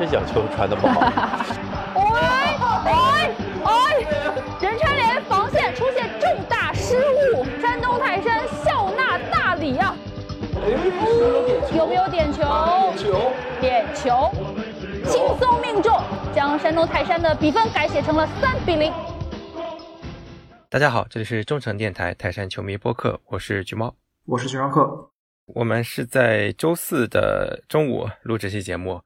这脚球传的不好。哎 哎哎！任川联防线出现重大失误，山东泰山笑纳大礼啊！有没有点球？点球，点球，轻松命中，将山东泰山的比分改写成了三比零。大家好，这里是中诚电台泰山球迷播客，我是橘猫，我是徐尚克。我们是在周四的中午录这期节目。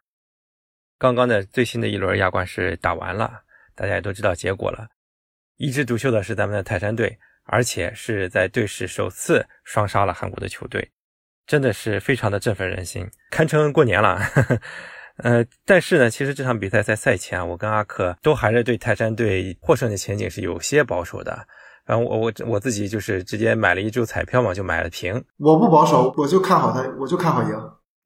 刚刚的最新的一轮亚冠是打完了，大家也都知道结果了。一枝独秀的是咱们的泰山队，而且是在队史首次双杀了韩国的球队，真的是非常的振奋人心，堪称过年了。呃，但是呢，其实这场比赛在赛前，我跟阿克都还是对泰山队获胜的前景是有些保守的。然后我我我自己就是直接买了一注彩票嘛，就买了平。我不保守，我就看好他，我就看好赢。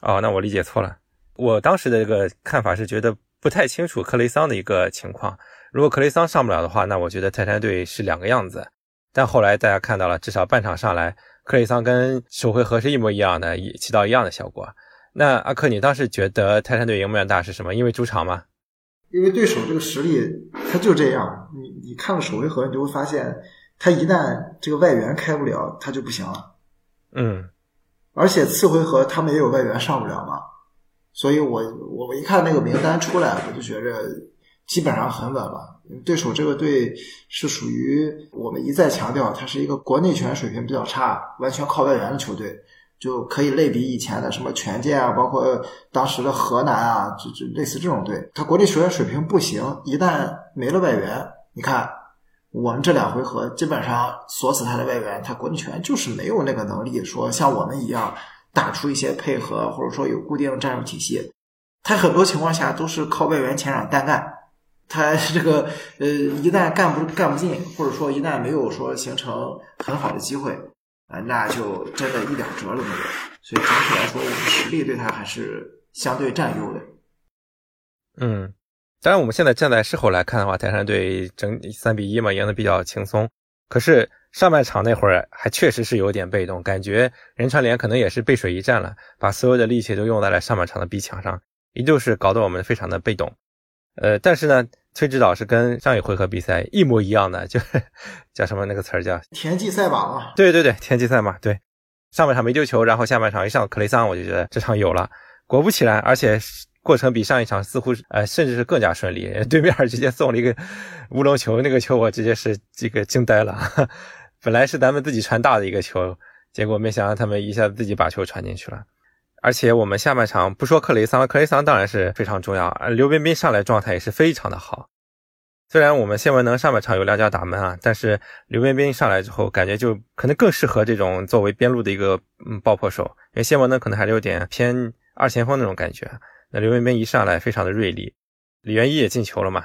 哦，那我理解错了。我当时的这个看法是觉得不太清楚克雷桑的一个情况。如果克雷桑上不了的话，那我觉得泰山队是两个样子。但后来大家看到了，至少半场上来，克雷桑跟首回合是一模一样的，也起到一样的效果。那阿克，你当时觉得泰山队赢面大是什么？因为主场吗？因为对手这个实力，他就这样。你你看了首回合，你就会发现。他一旦这个外援开不了，他就不行了。嗯，而且次回合他们也有外援上不了嘛，所以我我一看那个名单出来，我就觉着基本上很稳了。对手这个队是属于我们一再强调，它是一个国内球员水平比较差、完全靠外援的球队，就可以类比以前的什么权健啊，包括当时的河南啊，就就类似这种队。他国内球员水平不行，一旦没了外援，你看。我们这两回合基本上锁死他的外援，他国内球员就是没有那个能力说像我们一样打出一些配合，或者说有固定战术体系。他很多情况下都是靠外援前场单干，他这个呃一旦干不干不进，或者说一旦没有说形成很好的机会啊，那就真的一点辙都没有。所以整体来说，我们实力对他还是相对占优的。嗯。当然，我们现在站在事后来看的话，泰山队整三比一嘛，赢得比较轻松。可是上半场那会儿还确实是有点被动，感觉任川联可能也是背水一战了，把所有的力气都用在了上半场的逼抢上，依旧是搞得我们非常的被动。呃，但是呢，崔指导是跟上一回合比赛一模一样的，就叫什么那个词儿叫田忌赛马嘛。对对对，田忌赛马。对，上半场没丢球，然后下半场一上克雷桑，我就觉得这场有了。果不其然，而且。过程比上一场似乎是呃，甚至是更加顺利。对面直接送了一个乌龙球，那个球我直接是这个惊呆了。本来是咱们自己传大的一个球，结果没想到他们一下子自己把球传进去了。而且我们下半场不说克雷桑，克雷桑当然是非常重要。刘彬彬上来状态也是非常的好。虽然我们谢文能上半场有两脚打门啊，但是刘彬彬上来之后，感觉就可能更适合这种作为边路的一个嗯爆破手，因为谢文能可能还是有点偏二前锋那种感觉。那刘彬彬一上来非常的锐利，李元一也进球了嘛？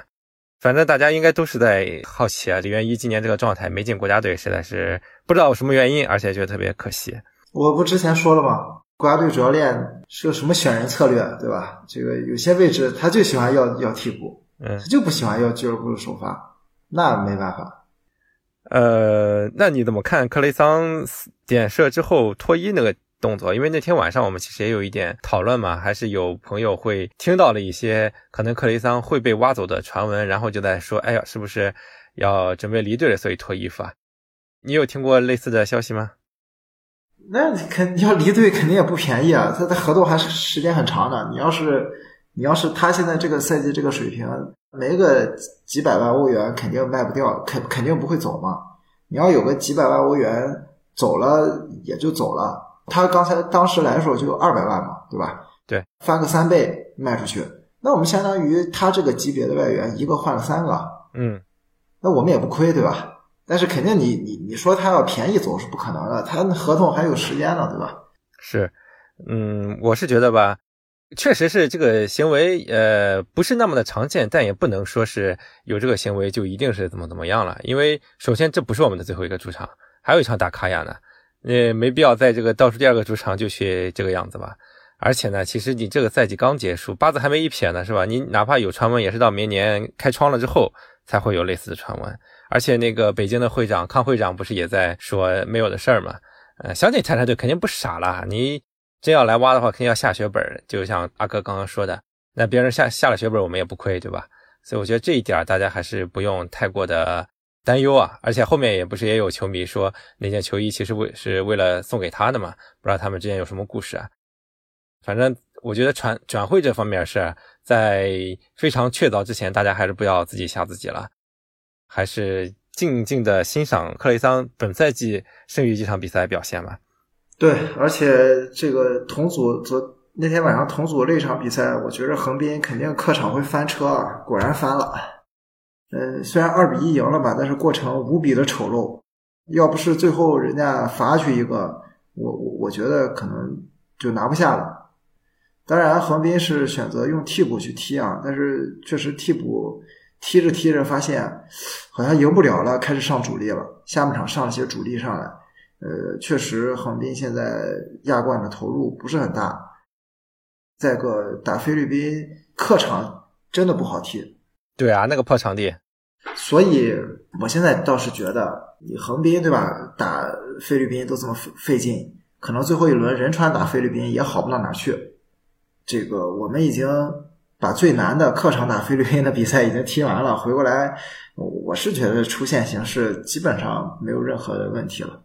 反正大家应该都是在好奇啊，李元一今年这个状态没进国家队，实在是不知道什么原因，而且觉得特别可惜。我不之前说了吗？国家队主教练是个什么选人策略，对吧？这个有些位置他就喜欢要要替补，嗯，他就不喜欢要俱乐部的首发，那没办法。呃，那你怎么看克雷桑点射之后脱衣那个？动作，因为那天晚上我们其实也有一点讨论嘛，还是有朋友会听到了一些可能克雷桑会被挖走的传闻，然后就在说，哎呀，是不是要准备离队了，所以脱衣服啊？你有听过类似的消息吗？那肯要离队肯定也不便宜啊，他的合同还是时间很长的。你要是你要是他现在这个赛季这个水平，没个几百万欧元肯定卖不掉，肯肯定不会走嘛。你要有个几百万欧元走了也就走了。他刚才当时来的时候就二百万嘛，对吧？对，翻个三倍卖出去，那我们相当于他这个级别的外援一个换了三个，嗯，那我们也不亏，对吧？但是肯定你你你说他要便宜走是不可能的，他合同还有时间呢，对吧？是，嗯，我是觉得吧，确实是这个行为，呃，不是那么的常见，但也不能说是有这个行为就一定是怎么怎么样了，因为首先这不是我们的最后一个主场，还有一场打卡亚呢。呃，没必要在这个倒数第二个主场就去这个样子吧。而且呢，其实你这个赛季刚结束，八字还没一撇呢，是吧？你哪怕有传闻，也是到明年开窗了之后才会有类似的传闻。而且那个北京的会长康会长不是也在说没有的事儿嘛？呃，相信泰山队肯定不傻了，你真要来挖的话，肯定要下血本，就像阿哥刚刚说的，那别人下下了血本，我们也不亏，对吧？所以我觉得这一点大家还是不用太过的担忧啊。而且后面也不是也有球迷说那件球衣其实为是为了送给他的嘛，不知道他们之间有什么故事啊？反正我觉得转转会这方面是在非常确凿之前，大家还是不要自己吓自己了，还是静静的欣赏克雷桑本赛季剩余几场比赛表现吧。对，而且这个同组昨那天晚上同组那场比赛，我觉得横滨肯定客场会翻车啊，果然翻了。嗯，虽然二比一赢了吧，但是过程无比的丑陋。要不是最后人家罚去一个，我我我觉得可能就拿不下了。当然，横滨是选择用替补去踢啊，但是确实替补踢着踢着发现好像赢不了了，开始上主力了。下半场上了些主力上来。呃，确实，横滨现在亚冠的投入不是很大。再个，打菲律宾客场真的不好踢。对啊，那个破场地。所以，我现在倒是觉得，你横滨对吧？打菲律宾都这么费费劲，可能最后一轮仁川打菲律宾也好不到哪去。这个，我们已经把最难的客场打菲律宾的比赛已经踢完了，回过来，我是觉得出线形势基本上没有任何的问题了。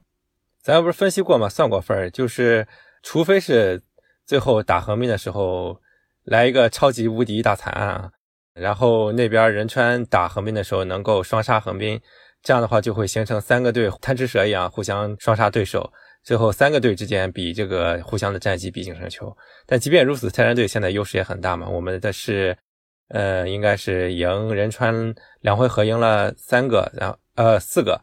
咱不是分析过吗？算过分儿，就是除非是最后打横滨的时候来一个超级无敌大惨案啊，然后那边仁川打横滨的时候能够双杀横滨，这样的话就会形成三个队贪吃蛇一样互相双杀对手，最后三个队之间比这个互相的战绩比净胜球。但即便如此，泰山队现在优势也很大嘛，我们的是呃应该是赢仁川两回合赢了三个，然后呃四个。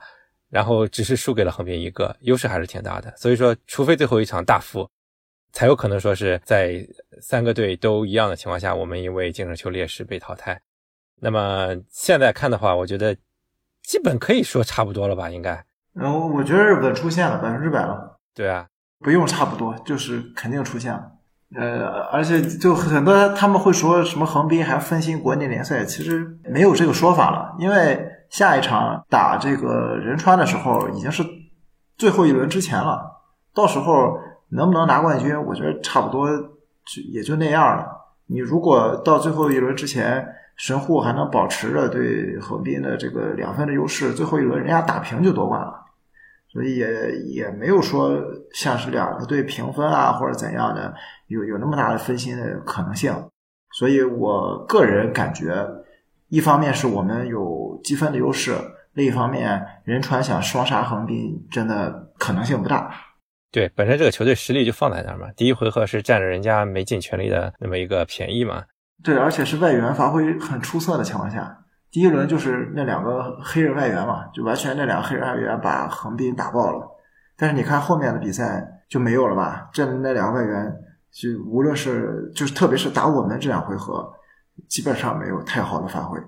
然后只是输给了横滨一个，优势还是挺大的。所以说，除非最后一场大负，才有可能说是在三个队都一样的情况下，我们因为净胜球劣势被淘汰。那么现在看的话，我觉得基本可以说差不多了吧？应该。然后我觉得稳出现了，百分之百了。对啊，不用差不多，就是肯定出现了。呃，而且就很多他们会说什么横滨还分心国内联赛，其实没有这个说法了，因为。下一场打这个仁川的时候，已经是最后一轮之前了。到时候能不能拿冠军，我觉得差不多就也就那样了。你如果到最后一轮之前，神户还能保持着对横滨的这个两分的优势，最后一轮人家打平就夺冠了。所以也也没有说像是两个队平分啊或者怎样的，有有那么大的分心的可能性。所以我个人感觉。一方面是我们有积分的优势，另一方面仁川想双杀横滨，真的可能性不大。对，本身这个球队实力就放在那儿嘛，第一回合是占着人家没尽全力的那么一个便宜嘛。对，而且是外援发挥很出色的情况下，第一轮就是那两个黑人外援嘛，就完全那两个黑人外援把横滨打爆了。但是你看后面的比赛就没有了吧？这那两个外援就无论是就是特别是打我们这两回合。基本上没有太好的发挥，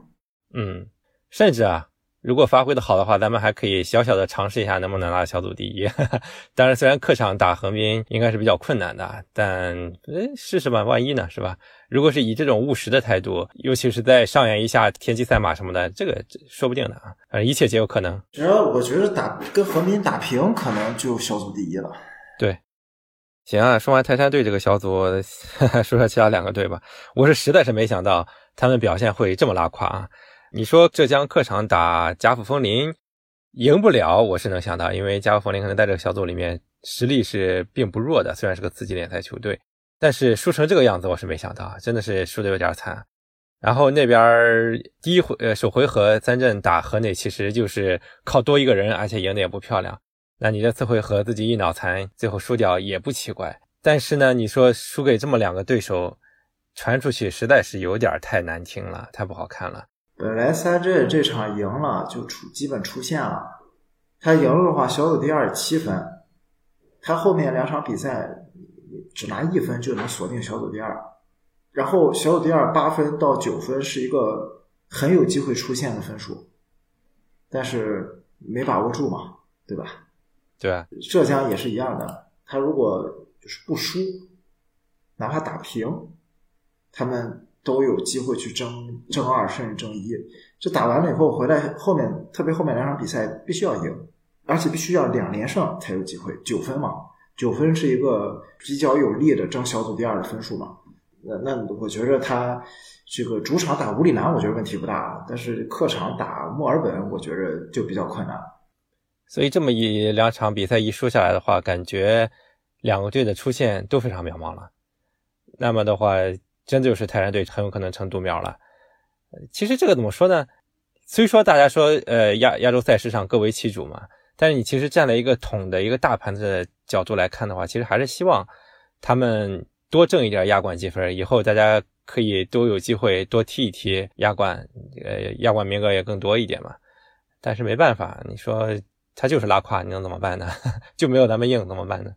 嗯，甚至啊，如果发挥的好的话，咱们还可以小小的尝试一下能不能拿小组第一。当然，虽然客场打横滨应该是比较困难的，但诶，试试吧，万一呢，是吧？如果是以这种务实的态度，尤其是在上演一下天际赛马什么的，这个说不定的啊，反正一切皆有可能。只要我觉得打跟横滨打平，可能就小组第一了。对。行啊，说完泰山队这个小组，说说其他两个队吧。我是实在是没想到他们表现会这么拉胯啊！你说浙江客场打加富风林赢不了，我是能想到，因为加富风林可能在这个小组里面实力是并不弱的，虽然是个次级联赛球队，但是输成这个样子，我是没想到，真的是输的有点惨。然后那边第一回呃首回合三镇打河内，其实就是靠多一个人，而且赢的也不漂亮。那你这次回合自己一脑残，最后输掉也不奇怪。但是呢，你说输给这么两个对手，传出去实在是有点太难听了，太不好看了。本来三镇这场赢了就出基本出线了，他赢了的话小组第二七分，他后面两场比赛只拿一分就能锁定小组第二，然后小组第二八分到九分是一个很有机会出线的分数，但是没把握住嘛，对吧？对，浙江也是一样的。他如果就是不输，哪怕打平，他们都有机会去争争二甚至争一。这打完了以后回来，后面特别后面两场比赛必须要赢，而且必须要两连胜才有机会，九分嘛，九分是一个比较有利的争小组第二的分数嘛。那那我觉着他这个主场打乌里南，我觉得问题不大，但是客场打墨尔本，我觉着就比较困难。所以这么一两场比赛一输下来的话，感觉两个队的出线都非常渺茫了。那么的话，真的就是泰山队很有可能成独苗了。其实这个怎么说呢？虽说大家说呃亚亚洲赛事上各为其主嘛，但是你其实站在一个统的一个大盘子的角度来看的话，其实还是希望他们多挣一点亚冠积分，以后大家可以都有机会多踢一踢亚冠，呃亚冠名额也更多一点嘛。但是没办法，你说。他就是拉胯，你能怎么办呢？就没有咱们硬，怎么办呢？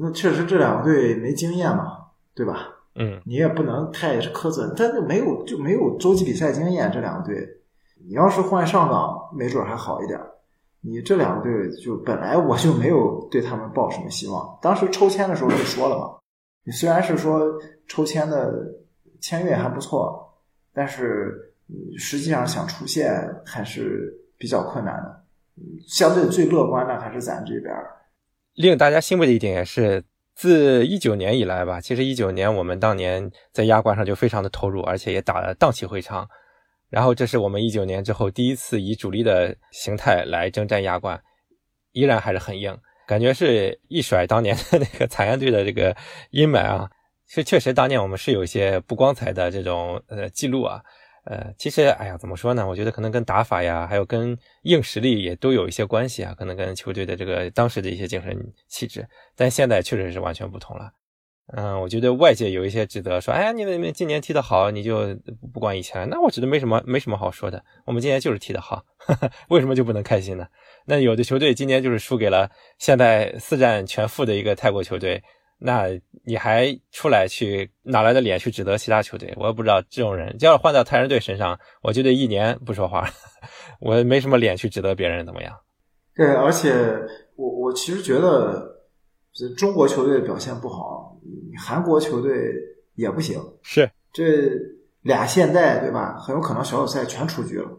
那确实这两个队没经验嘛，对吧？嗯，你也不能太苛责，但是没有就没有洲际比赛经验，这两个队，你要是换上港，没准还好一点。你这两个队就本来我就没有对他们抱什么希望，当时抽签的时候就说了嘛，你虽然是说抽签的签运还不错，但是实际上想出线还是比较困难的。相对最乐观的还是咱这边。令大家欣慰的一点也是，自一九年以来吧，其实一九年我们当年在亚冠上就非常的投入，而且也打得荡气回肠。然后这是我们一九年之后第一次以主力的形态来征战亚冠，依然还是很硬，感觉是一甩当年的那个惨案队的这个阴霾啊。是确实当年我们是有一些不光彩的这种呃记录啊。呃，其实，哎呀，怎么说呢？我觉得可能跟打法呀，还有跟硬实力也都有一些关系啊。可能跟球队的这个当时的一些精神气质，但现在确实是完全不同了。嗯，我觉得外界有一些指责说，哎呀，你们今年踢得好，你就不管以前。那我觉得没什么，没什么好说的。我们今年就是踢得好，为什么就不能开心呢？那有的球队今年就是输给了现在四战全负的一个泰国球队。那你还出来去哪来的脸去指责其他球队？我也不知道这种人，要是换到泰山队身上，我就得一年不说话，我没什么脸去指责别人怎么样。对，而且我我其实觉得，这中国球队表现不好，韩国球队也不行。是这俩现在对吧？很有可能小组赛全出局了，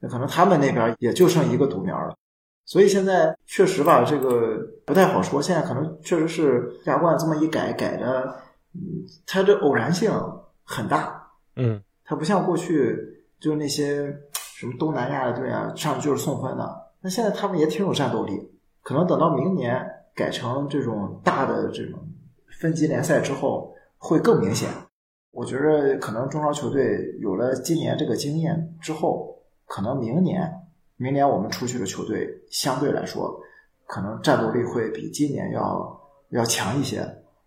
那可能他们那边也就剩一个独苗了。所以现在确实吧，这个不太好说。现在可能确实是亚冠这么一改，改的，嗯，它的偶然性很大，嗯，它不像过去就是那些什么东南亚的队啊，上去就是送分的。那现在他们也挺有战斗力，可能等到明年改成这种大的这种分级联赛之后，会更明显。我觉得可能中超球队有了今年这个经验之后，可能明年。明年我们出去的球队相对来说，可能战斗力会比今年要要强一些。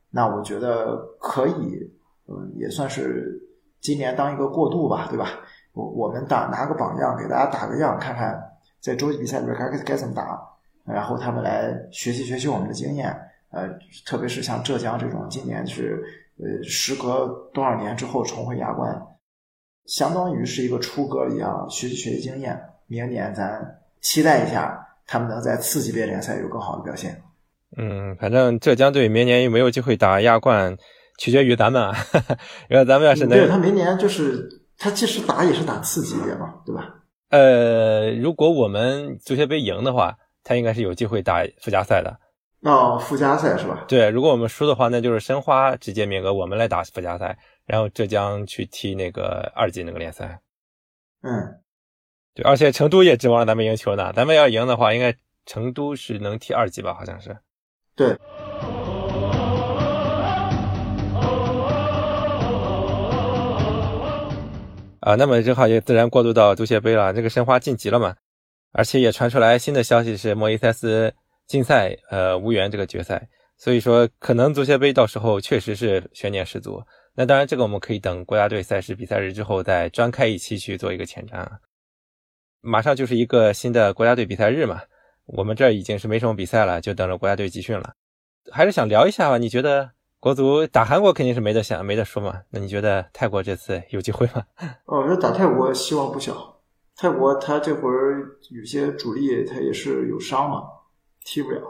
那我觉得可以，嗯，也算是今年当一个过渡吧，对吧？我我们打拿个榜样，给大家打个样，看看在洲际比赛里边该该怎么打，然后他们来学习学习我们的经验。呃，特别是像浙江这种，今年是呃时隔多少年之后重回亚冠，相当于是一个出格一样，学习学习经验。明年咱期待一下，他们能在次级别联赛有更好的表现。嗯，反正浙江队明年有没有机会打亚冠，取决于咱们啊。因为咱们要是能，对他明年就是他即使打也是打次级别嘛，对吧？呃，如果我们足协杯赢的话，他应该是有机会打附加赛的。哦，附加赛是吧？对，如果我们输的话，那就是申花直接名额，我们来打附加赛，然后浙江去踢那个二级那个联赛。嗯。对，而且成都也指望咱们赢球呢。咱们要赢的话，应该成都是能踢二级吧？好像是。对。啊，那么正好也自然过渡到足协杯了。这个申花晋级了嘛？而且也传出来新的消息是莫伊塞斯禁赛，呃，无缘这个决赛。所以说，可能足协杯到时候确实是悬念十足。那当然，这个我们可以等国家队赛事比赛日之后再专开一期去做一个前瞻啊。马上就是一个新的国家队比赛日嘛，我们这已经是没什么比赛了，就等着国家队集训了。还是想聊一下吧？你觉得国足打韩国肯定是没得想、没得说嘛？那你觉得泰国这次有机会吗？哦，我觉得打泰国希望不小。泰国他这会儿有些主力他也是有伤嘛，踢不了。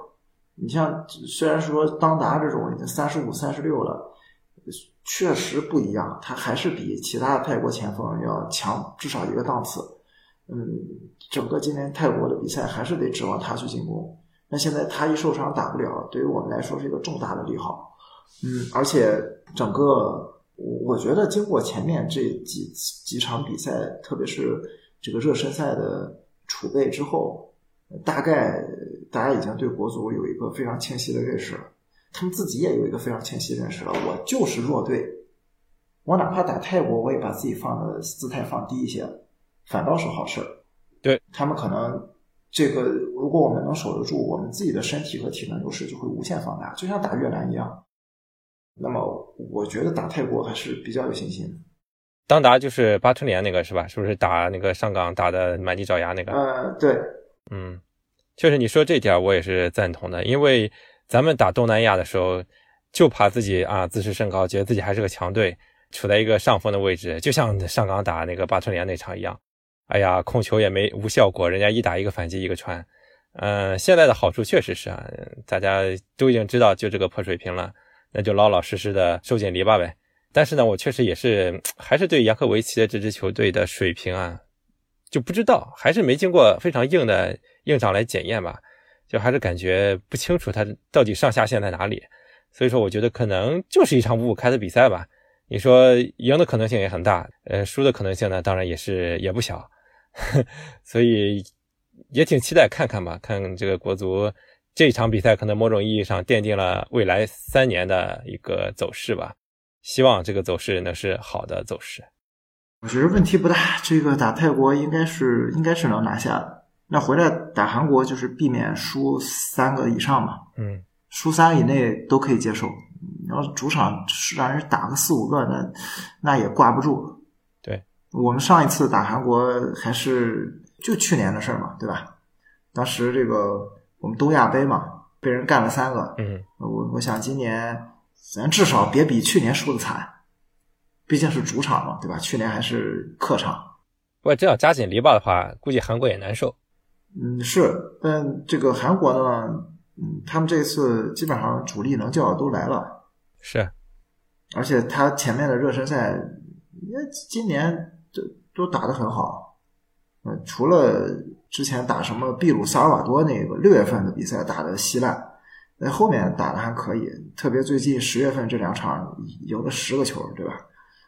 你像虽然说当达这种已经三十五、三十六了，确实不一样，他还是比其他泰国前锋要强至少一个档次。嗯，整个今年泰国的比赛还是得指望他去进攻。那现在他一受伤打不了，对于我们来说是一个重大的利好。嗯，而且整个我觉得经过前面这几几场比赛，特别是这个热身赛的储备之后，大概大家已经对国足有一个非常清晰的认识了。他们自己也有一个非常清晰认识了，我就是弱队，我哪怕打泰国，我也把自己放的姿态放低一些，反倒是好事。对他们可能这个，如果我们能守得住，我们自己的身体和体能优势就会无限放大，就像打越南一样。那么，我觉得打泰国还是比较有信心的。当达就是八春联那个是吧？是不是打那个上港打的满地找牙那个？呃，对，嗯，确实你说这点我也是赞同的，因为。咱们打东南亚的时候，就怕自己啊自视甚高，觉得自己还是个强队，处在一个上风的位置，就像上港打那个八春联那场一样。哎呀，控球也没无效果，人家一打一个反击一个传。嗯，现在的好处确实是啊，大家都已经知道就这个破水平了，那就老老实实的收紧篱笆呗。但是呢，我确实也是还是对杨科维奇的这支球队的水平啊，就不知道，还是没经过非常硬的硬仗来检验吧。就还是感觉不清楚他到底上下限在哪里，所以说我觉得可能就是一场五五开的比赛吧。你说赢的可能性也很大，呃，输的可能性呢，当然也是也不小，所以也挺期待看看吧，看这个国足这场比赛可能某种意义上奠定了未来三年的一个走势吧。希望这个走势呢是好的走势。我觉得问题不大，这个打泰国应该是应该是能拿下的。那回来打韩国就是避免输三个以上嘛，嗯，输三以内都可以接受。然后主场让人打个四五个，那那也挂不住。对，我们上一次打韩国还是就去年的事儿嘛，对吧？当时这个我们东亚杯嘛，被人干了三个。嗯，我我想今年咱至少别比去年输的惨，毕竟是主场嘛，对吧？去年还是客场。不过这要加紧篱笆的话，估计韩国也难受。嗯，是，但这个韩国呢，嗯，他们这次基本上主力能叫的都来了，是，而且他前面的热身赛，也今年都都打得很好，嗯，除了之前打什么秘鲁萨尔瓦多那个六月份的比赛打的稀烂，那后面打的还可以，特别最近十月份这两场赢了十个球，对吧？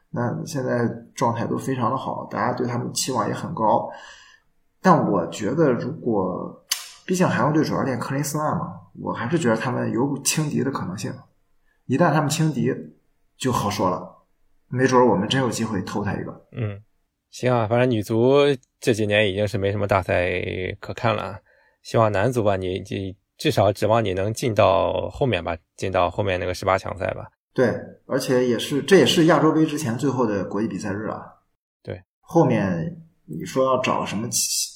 那现在状态都非常的好，大家对他们期望也很高。但我觉得，如果毕竟韩国队主要练克林斯曼嘛，我还是觉得他们有轻敌的可能性。一旦他们轻敌，就好说了，没准我们真有机会偷他一个。嗯，行啊，反正女足这几年已经是没什么大赛可看了，希望男足吧，你你至少指望你能进到后面吧，进到后面那个十八强赛吧。对，而且也是这也是亚洲杯之前最后的国际比赛日啊。对，后面。你说要找什么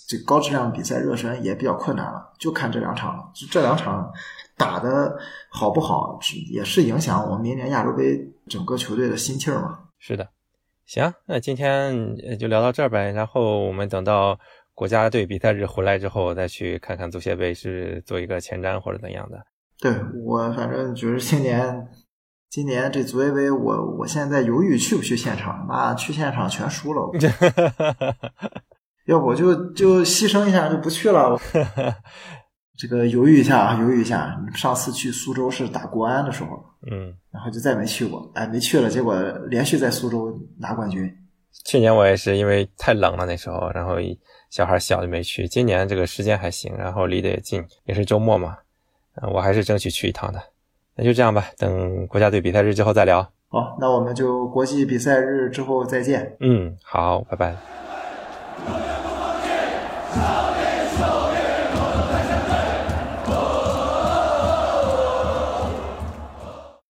这高质量比赛热身也比较困难了，就看这两场了。就这两场打的好不好，也是影响我们明年亚洲杯整个球队的心气儿嘛。是的，行，那今天就聊到这儿呗。然后我们等到国家队比赛日回来之后，再去看看足协杯是做一个前瞻或者怎样的。对我反正觉得今年。今年这足协杯，我我现在犹豫去不去现场，妈去现场全输了，要不就就牺牲一下就不去了。这个犹豫一下啊，犹豫一下。上次去苏州是打国安的时候，嗯，然后就再没去过，哎，没去了，结果连续在苏州拿冠军。去年我也是因为太冷了那时候，然后小孩小就没去。今年这个时间还行，然后离得也近，也是周末嘛，我还是争取去一趟的。那就这样吧，等国家队比赛日之后再聊。好，那我们就国际比赛日之后再见。嗯，好，拜拜。